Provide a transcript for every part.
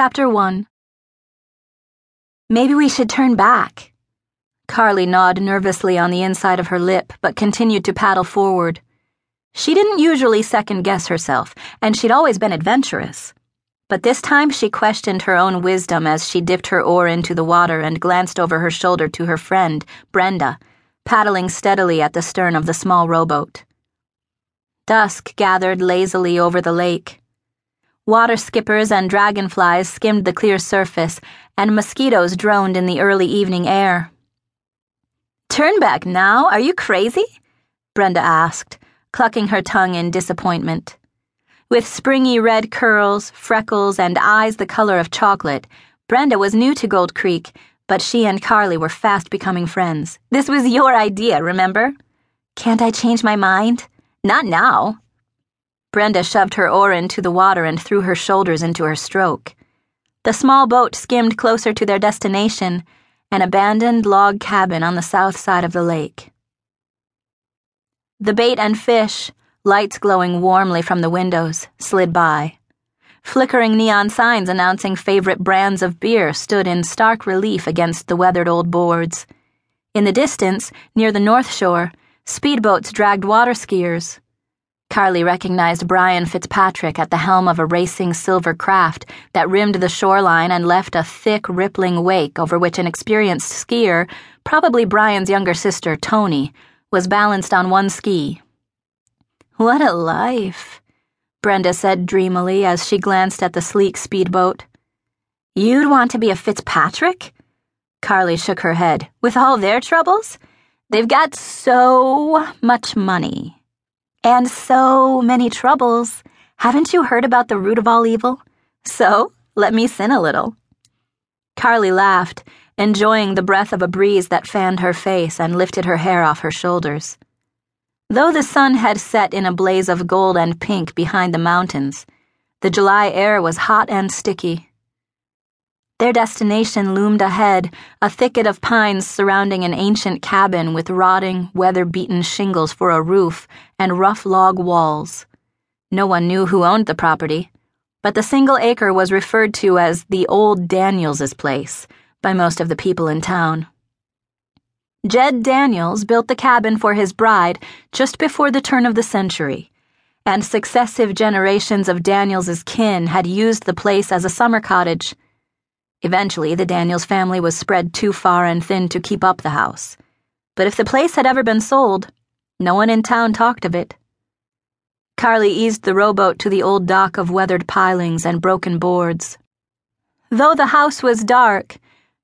Chapter 1 Maybe we should turn back. Carlie gnawed nervously on the inside of her lip, but continued to paddle forward. She didn't usually second guess herself, and she'd always been adventurous. But this time she questioned her own wisdom as she dipped her oar into the water and glanced over her shoulder to her friend, Brenda, paddling steadily at the stern of the small rowboat. Dusk gathered lazily over the lake. Water skippers and dragonflies skimmed the clear surface, and mosquitoes droned in the early evening air. Turn back now? Are you crazy? Brenda asked, clucking her tongue in disappointment. With springy red curls, freckles, and eyes the color of chocolate, Brenda was new to Gold Creek, but she and Carlie were fast becoming friends. This was your idea, remember? Can't I change my mind? Not now. Brenda shoved her oar into the water and threw her shoulders into her stroke. The small boat skimmed closer to their destination, an abandoned log cabin on the south side of the lake. The bait and fish, lights glowing warmly from the windows, slid by. Flickering neon signs announcing favorite brands of beer stood in stark relief against the weathered old boards. In the distance, near the north shore, speedboats dragged water skiers. Carlie recognized Brian Fitzpatrick at the helm of a racing silver craft that rimmed the shoreline and left a thick, rippling wake over which an experienced skier, probably Brian's younger sister, Tony, was balanced on one ski. What a life, Brenda said dreamily as she glanced at the sleek speedboat. You'd want to be a Fitzpatrick? Carlie shook her head. With all their troubles? They've got so much money. And so many troubles. Haven't you heard about the root of all evil? So, let me sin a little. Carlie laughed, enjoying the breath of a breeze that fanned her face and lifted her hair off her shoulders. Though the sun had set in a blaze of gold and pink behind the mountains, the July air was hot and sticky. Their destination loomed ahead, a thicket of pines surrounding an ancient cabin with rotting, weather beaten shingles for a roof and rough log walls. No one knew who owned the property, but the single acre was referred to as the Old Daniels's place by most of the people in town. Jed Daniels built the cabin for his bride just before the turn of the century, and successive generations of Daniels's kin had used the place as a summer cottage. Eventually, the Daniels family was spread too far and thin to keep up the house. But if the place had ever been sold, no one in town talked of it. Carlie eased the rowboat to the old dock of weathered pilings and broken boards. Though the house was dark,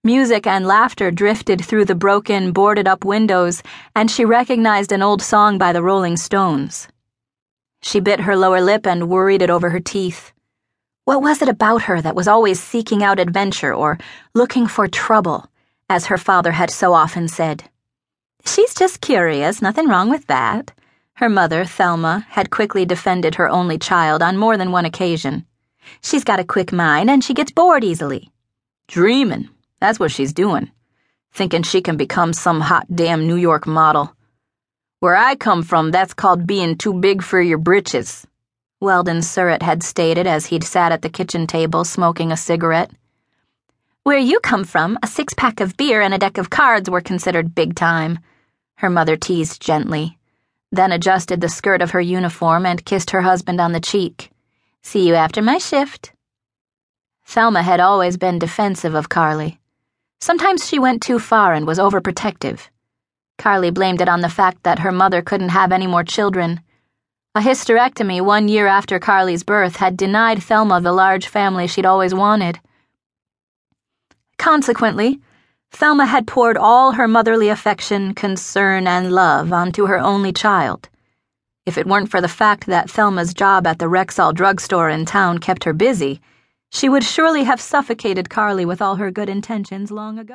music and laughter drifted through the broken, boarded up windows, and she recognized an old song by the Rolling Stones. She bit her lower lip and worried it over her teeth. What was it about her that was always seeking out adventure or looking for trouble, as her father had so often said? She's just curious, nothing wrong with that. Her mother, Thelma, had quickly defended her only child on more than one occasion. She's got a quick mind and she gets bored easily. Dreamin', that's what she's doing. Thinking she can become some hot damn New York model. Where I come from, that's called being too big for your britches. Weldon Surrett had stated as he'd sat at the kitchen table smoking a cigarette. Where you come from, a six pack of beer and a deck of cards were considered big time, her mother teased gently, then adjusted the skirt of her uniform and kissed her husband on the cheek. See you after my shift. Thelma had always been defensive of Carlie. Sometimes she went too far and was overprotective. Carlie blamed it on the fact that her mother couldn't have any more children a hysterectomy one year after Carlie's birth had denied Thelma the large family she'd always wanted. Consequently, Thelma had poured all her motherly affection, concern, and love onto her only child. If it weren't for the fact that Thelma's job at the Rexall drugstore in town kept her busy, she would surely have suffocated Carlie with all her good intentions long ago.